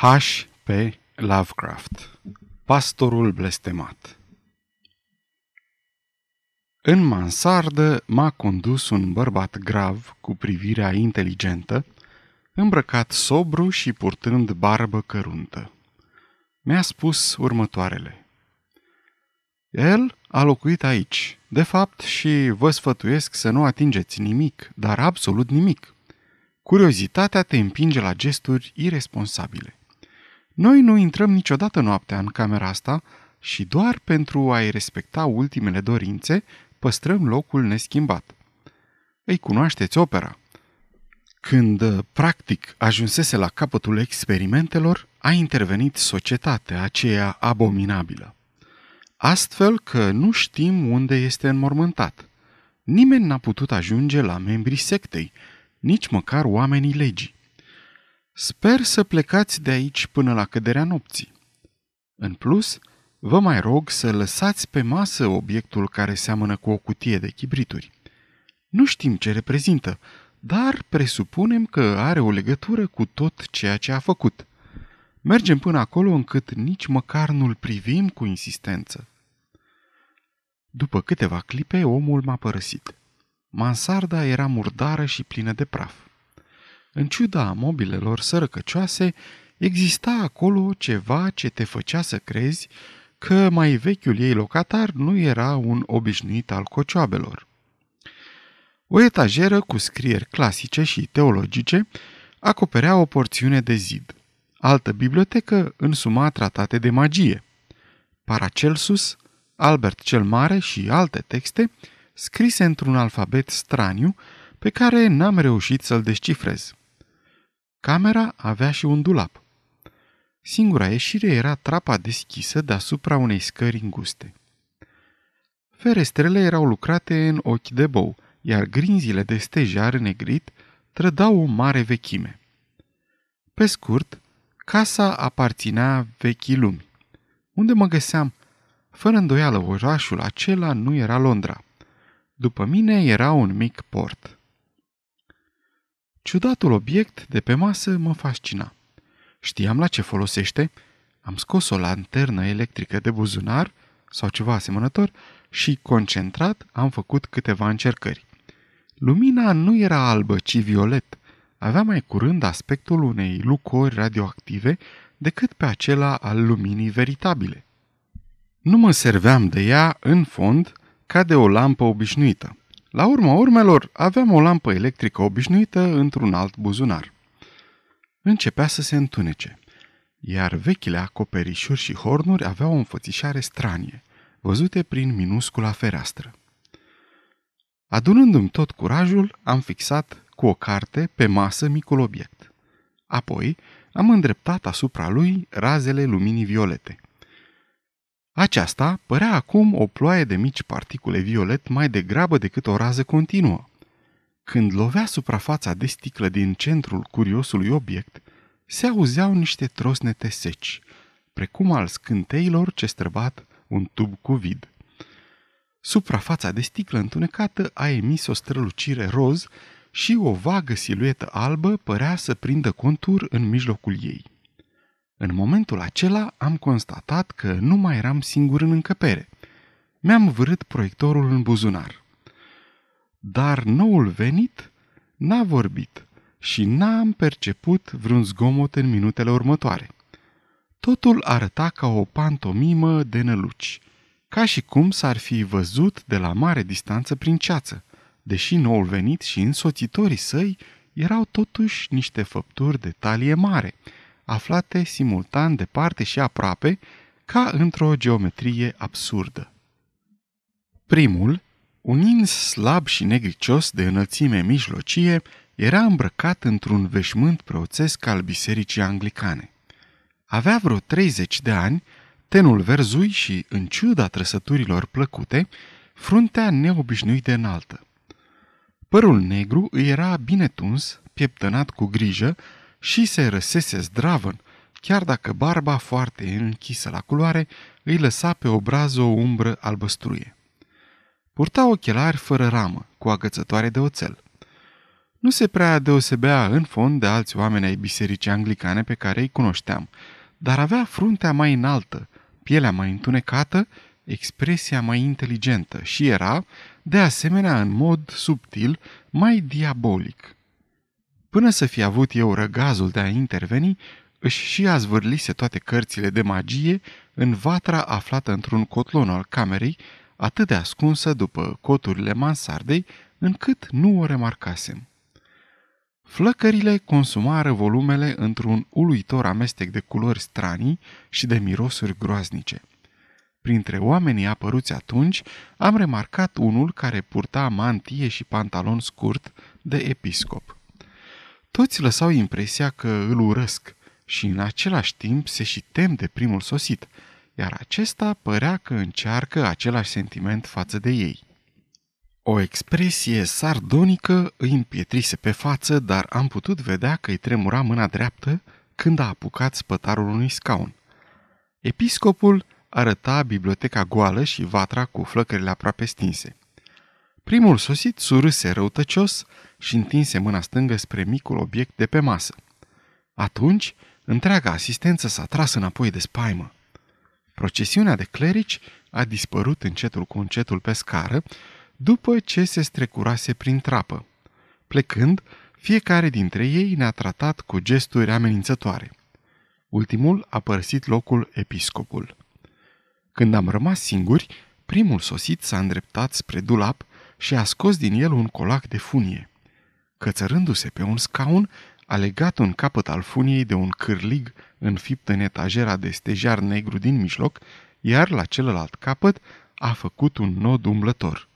H. P. Lovecraft Pastorul blestemat În mansardă m-a condus un bărbat grav cu privirea inteligentă, îmbrăcat sobru și purtând barbă căruntă. Mi-a spus următoarele. El a locuit aici, de fapt, și vă sfătuiesc să nu atingeți nimic, dar absolut nimic. Curiozitatea te împinge la gesturi irresponsabile. Noi nu intrăm niciodată noaptea în camera asta și doar pentru a-i respecta ultimele dorințe, păstrăm locul neschimbat. Îi cunoașteți opera. Când, practic, ajunsese la capătul experimentelor, a intervenit societatea aceea abominabilă. Astfel că nu știm unde este înmormântat. Nimeni n-a putut ajunge la membrii sectei, nici măcar oamenii legii. Sper să plecați de aici până la căderea nopții. În plus, vă mai rog să lăsați pe masă obiectul care seamănă cu o cutie de chibrituri. Nu știm ce reprezintă, dar presupunem că are o legătură cu tot ceea ce a făcut. Mergem până acolo încât nici măcar nu-l privim cu insistență. După câteva clipe, omul m-a părăsit. Mansarda era murdară și plină de praf. În ciuda mobilelor sărăcăcioase, exista acolo ceva ce te făcea să crezi că mai vechiul ei locatar nu era un obișnuit al cocioabelor. O etajeră cu scrieri clasice și teologice acoperea o porțiune de zid. Altă bibliotecă însuma tratate de magie. Paracelsus, Albert cel Mare și alte texte scrise într-un alfabet straniu pe care n-am reușit să-l descifrez. Camera avea și un dulap. Singura ieșire era trapa deschisă deasupra unei scări înguste. Ferestrele erau lucrate în ochi de bou, iar grinzile de stejar negrit trădau o mare vechime. Pe scurt, casa aparținea vechii lumi. Unde mă găseam? Fără îndoială, orașul acela nu era Londra. După mine era un mic port. Ciudatul obiect de pe masă mă fascina. Știam la ce folosește, am scos o lanternă electrică de buzunar sau ceva asemănător și, concentrat, am făcut câteva încercări. Lumina nu era albă, ci violet. Avea mai curând aspectul unei lucruri radioactive decât pe acela al luminii veritabile. Nu mă serveam de ea, în fond, ca de o lampă obișnuită. La urma urmelor, aveam o lampă electrică obișnuită într-un alt buzunar. Începea să se întunece, iar vechile acoperișuri și hornuri aveau o înfățișare stranie, văzute prin minuscula fereastră. Adunându-mi tot curajul, am fixat cu o carte pe masă micul obiect. Apoi am îndreptat asupra lui razele luminii violete – aceasta părea acum o ploaie de mici particule violet mai degrabă decât o rază continuă. Când lovea suprafața de sticlă din centrul curiosului obiect, se auzeau niște trosnete seci, precum al scânteilor ce străbat un tub cu vid. Suprafața de sticlă întunecată a emis o strălucire roz și o vagă siluetă albă părea să prindă contur în mijlocul ei. În momentul acela am constatat că nu mai eram singur în încăpere. Mi-am vârât proiectorul în buzunar. Dar noul venit n-a vorbit și n-am perceput vreun zgomot în minutele următoare. Totul arăta ca o pantomimă de năluci, ca și cum s-ar fi văzut de la mare distanță prin ceață, deși noul venit și însoțitorii săi erau totuși niște făpturi de talie mare – aflate simultan departe și aproape, ca într-o geometrie absurdă. Primul, un ins slab și negricios de înălțime mijlocie, era îmbrăcat într-un veșmânt preoțesc al bisericii anglicane. Avea vreo 30 de ani, tenul verzui și, în ciuda trăsăturilor plăcute, fruntea neobișnuit de înaltă. Părul negru îi era bine tuns, pieptănat cu grijă, și se răsese zdravăn, chiar dacă barba foarte închisă la culoare îi lăsa pe obraz o umbră albăstruie. Purta ochelari fără ramă, cu agățătoare de oțel. Nu se prea deosebea în fond de alți oameni ai bisericii anglicane pe care îi cunoșteam, dar avea fruntea mai înaltă, pielea mai întunecată, expresia mai inteligentă și era, de asemenea, în mod subtil, mai diabolic. Până să fi avut eu răgazul de a interveni, își și a zvârlise toate cărțile de magie în vatra aflată într-un cotlon al camerei, atât de ascunsă după coturile mansardei, încât nu o remarcasem. Flăcările consumară volumele într-un uluitor amestec de culori stranii și de mirosuri groaznice. Printre oamenii apăruți atunci, am remarcat unul care purta mantie și pantalon scurt de episcop. Toți lăsau impresia că îl urăsc și în același timp se și tem de primul sosit, iar acesta părea că încearcă același sentiment față de ei. O expresie sardonică îi împietrise pe față, dar am putut vedea că îi tremura mâna dreaptă când a apucat spătarul unui scaun. Episcopul arăta biblioteca goală și vatra cu flăcările aproape stinse. Primul sosit surâse răutăcios și întinse mâna stângă spre micul obiect de pe masă. Atunci, întreaga asistență s-a tras înapoi de spaimă. Procesiunea de clerici a dispărut încetul cu încetul pe scară, după ce se strecurase prin trapă. Plecând, fiecare dintre ei ne-a tratat cu gesturi amenințătoare. Ultimul a părăsit locul episcopul. Când am rămas singuri, primul sosit s-a îndreptat spre dulap și a scos din el un colac de funie. Cățărându-se pe un scaun, a legat un capăt al funiei de un cârlig înfipt în etajera de stejar negru din mijloc, iar la celălalt capăt a făcut un nod umblător.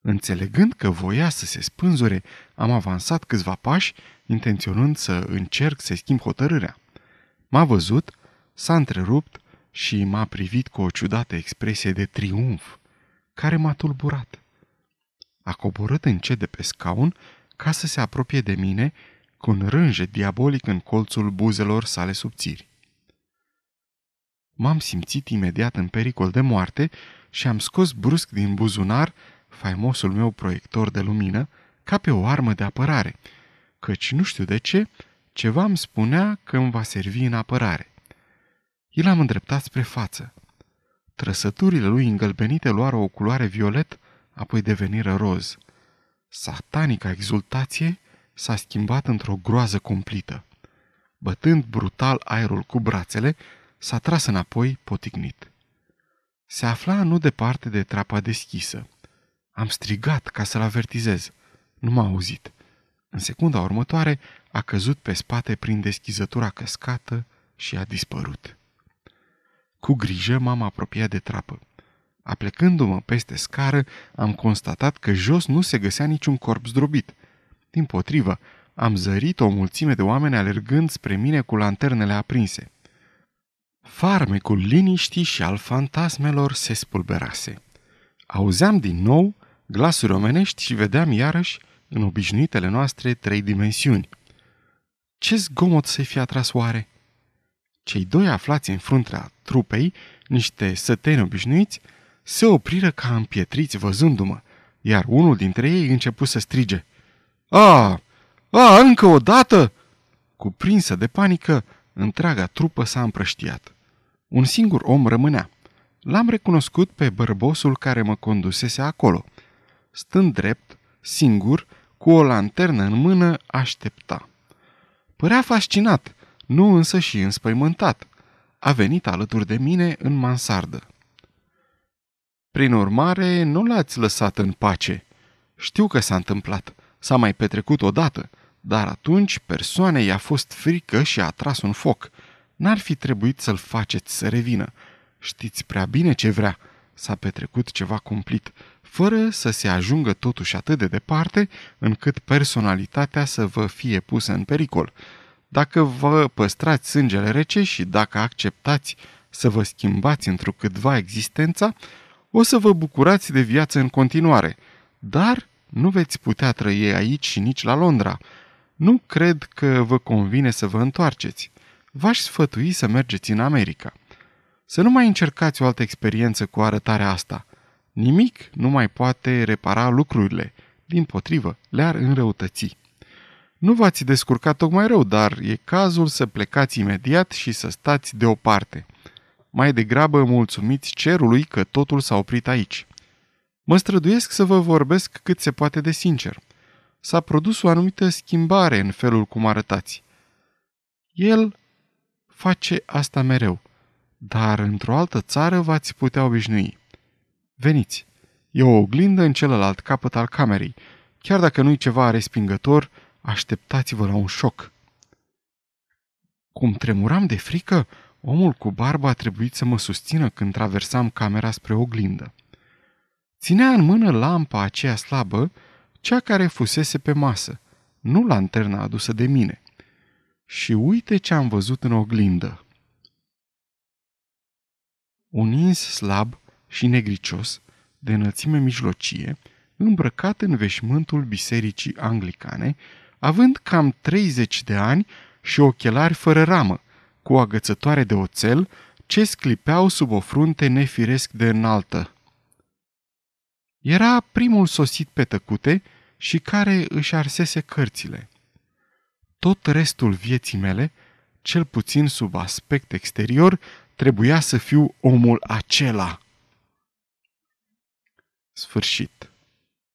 Înțelegând că voia să se spânzure, am avansat câțiva pași, intenționând să încerc să schimb hotărârea. M-a văzut, s-a întrerupt și m-a privit cu o ciudată expresie de triumf, care m-a tulburat. A coborât încet de pe scaun ca să se apropie de mine cu un rânje diabolic în colțul buzelor sale subțiri. M-am simțit imediat în pericol de moarte și am scos brusc din buzunar faimosul meu proiector de lumină ca pe o armă de apărare, căci nu știu de ce, ceva îmi spunea că îmi va servi în apărare. El am îndreptat spre față. Trăsăturile lui îngălbenite luară o culoare violet, apoi deveniră roz. Satanica exultație s-a schimbat într-o groază cumplită. Bătând brutal aerul cu brațele, s-a tras înapoi potignit. Se afla nu departe de trapa deschisă. Am strigat ca să-l avertizez. Nu m-a auzit. În secunda următoare a căzut pe spate prin deschizătura căscată și a dispărut. Cu grijă m-am apropiat de trapă. Aplecându-mă peste scară, am constatat că jos nu se găsea niciun corp zdrobit. Din potrivă, am zărit o mulțime de oameni alergând spre mine cu lanternele aprinse. Farmecul liniștii și al fantasmelor se spulberase. Auzeam din nou glasuri omenești și vedeam iarăși, în obișnuitele noastre, trei dimensiuni. Ce zgomot să-i fi atras oare? Cei doi aflați în fruntea trupei, niște săteni obișnuiți, se opriră ca împietriți văzându-mă, iar unul dintre ei început să strige. A, a, încă o dată!" Cuprinsă de panică, întreaga trupă s-a împrăștiat. Un singur om rămânea. L-am recunoscut pe bărbosul care mă condusese acolo. Stând drept, singur, cu o lanternă în mână, aștepta. Părea fascinat, nu însă și înspăimântat. A venit alături de mine în mansardă. Prin urmare, nu l-ați lăsat în pace. Știu că s-a întâmplat. S-a mai petrecut odată, dar atunci persoanei i-a fost frică și a tras un foc. N-ar fi trebuit să-l faceți să revină. Știți prea bine ce vrea. S-a petrecut ceva cumplit, fără să se ajungă totuși atât de departe, încât personalitatea să vă fie pusă în pericol. Dacă vă păstrați sângele rece și dacă acceptați să vă schimbați întrucâtva existența, o să vă bucurați de viață în continuare, dar nu veți putea trăi aici și nici la Londra. Nu cred că vă convine să vă întoarceți. V-aș sfătui să mergeți în America. Să nu mai încercați o altă experiență cu arătarea asta. Nimic nu mai poate repara lucrurile. Din potrivă, le-ar înrăutăți. Nu v-ați descurcat tocmai rău, dar e cazul să plecați imediat și să stați deoparte. Mai degrabă mulțumiți cerului că totul s-a oprit aici. Mă străduiesc să vă vorbesc cât se poate de sincer. S-a produs o anumită schimbare în felul cum arătați. El face asta mereu, dar într-o altă țară v-ați putea obișnui. Veniți, e o oglindă în celălalt capăt al camerei. Chiar dacă nu-i ceva respingător, așteptați-vă la un șoc. Cum tremuram de frică, omul cu barbă a trebuit să mă susțină când traversam camera spre oglindă. Ținea în mână lampa aceea slabă, cea care fusese pe masă, nu lanterna adusă de mine. Și uite ce am văzut în oglindă. Un ins slab și negricios, de înălțime mijlocie, îmbrăcat în veșmântul bisericii anglicane, având cam 30 de ani și ochelari fără ramă, cu o agățătoare de oțel, ce sclipeau sub o frunte nefiresc de înaltă. Era primul sosit pe tăcute și care își arsese cărțile. Tot restul vieții mele, cel puțin sub aspect exterior, trebuia să fiu omul acela. Sfârșit.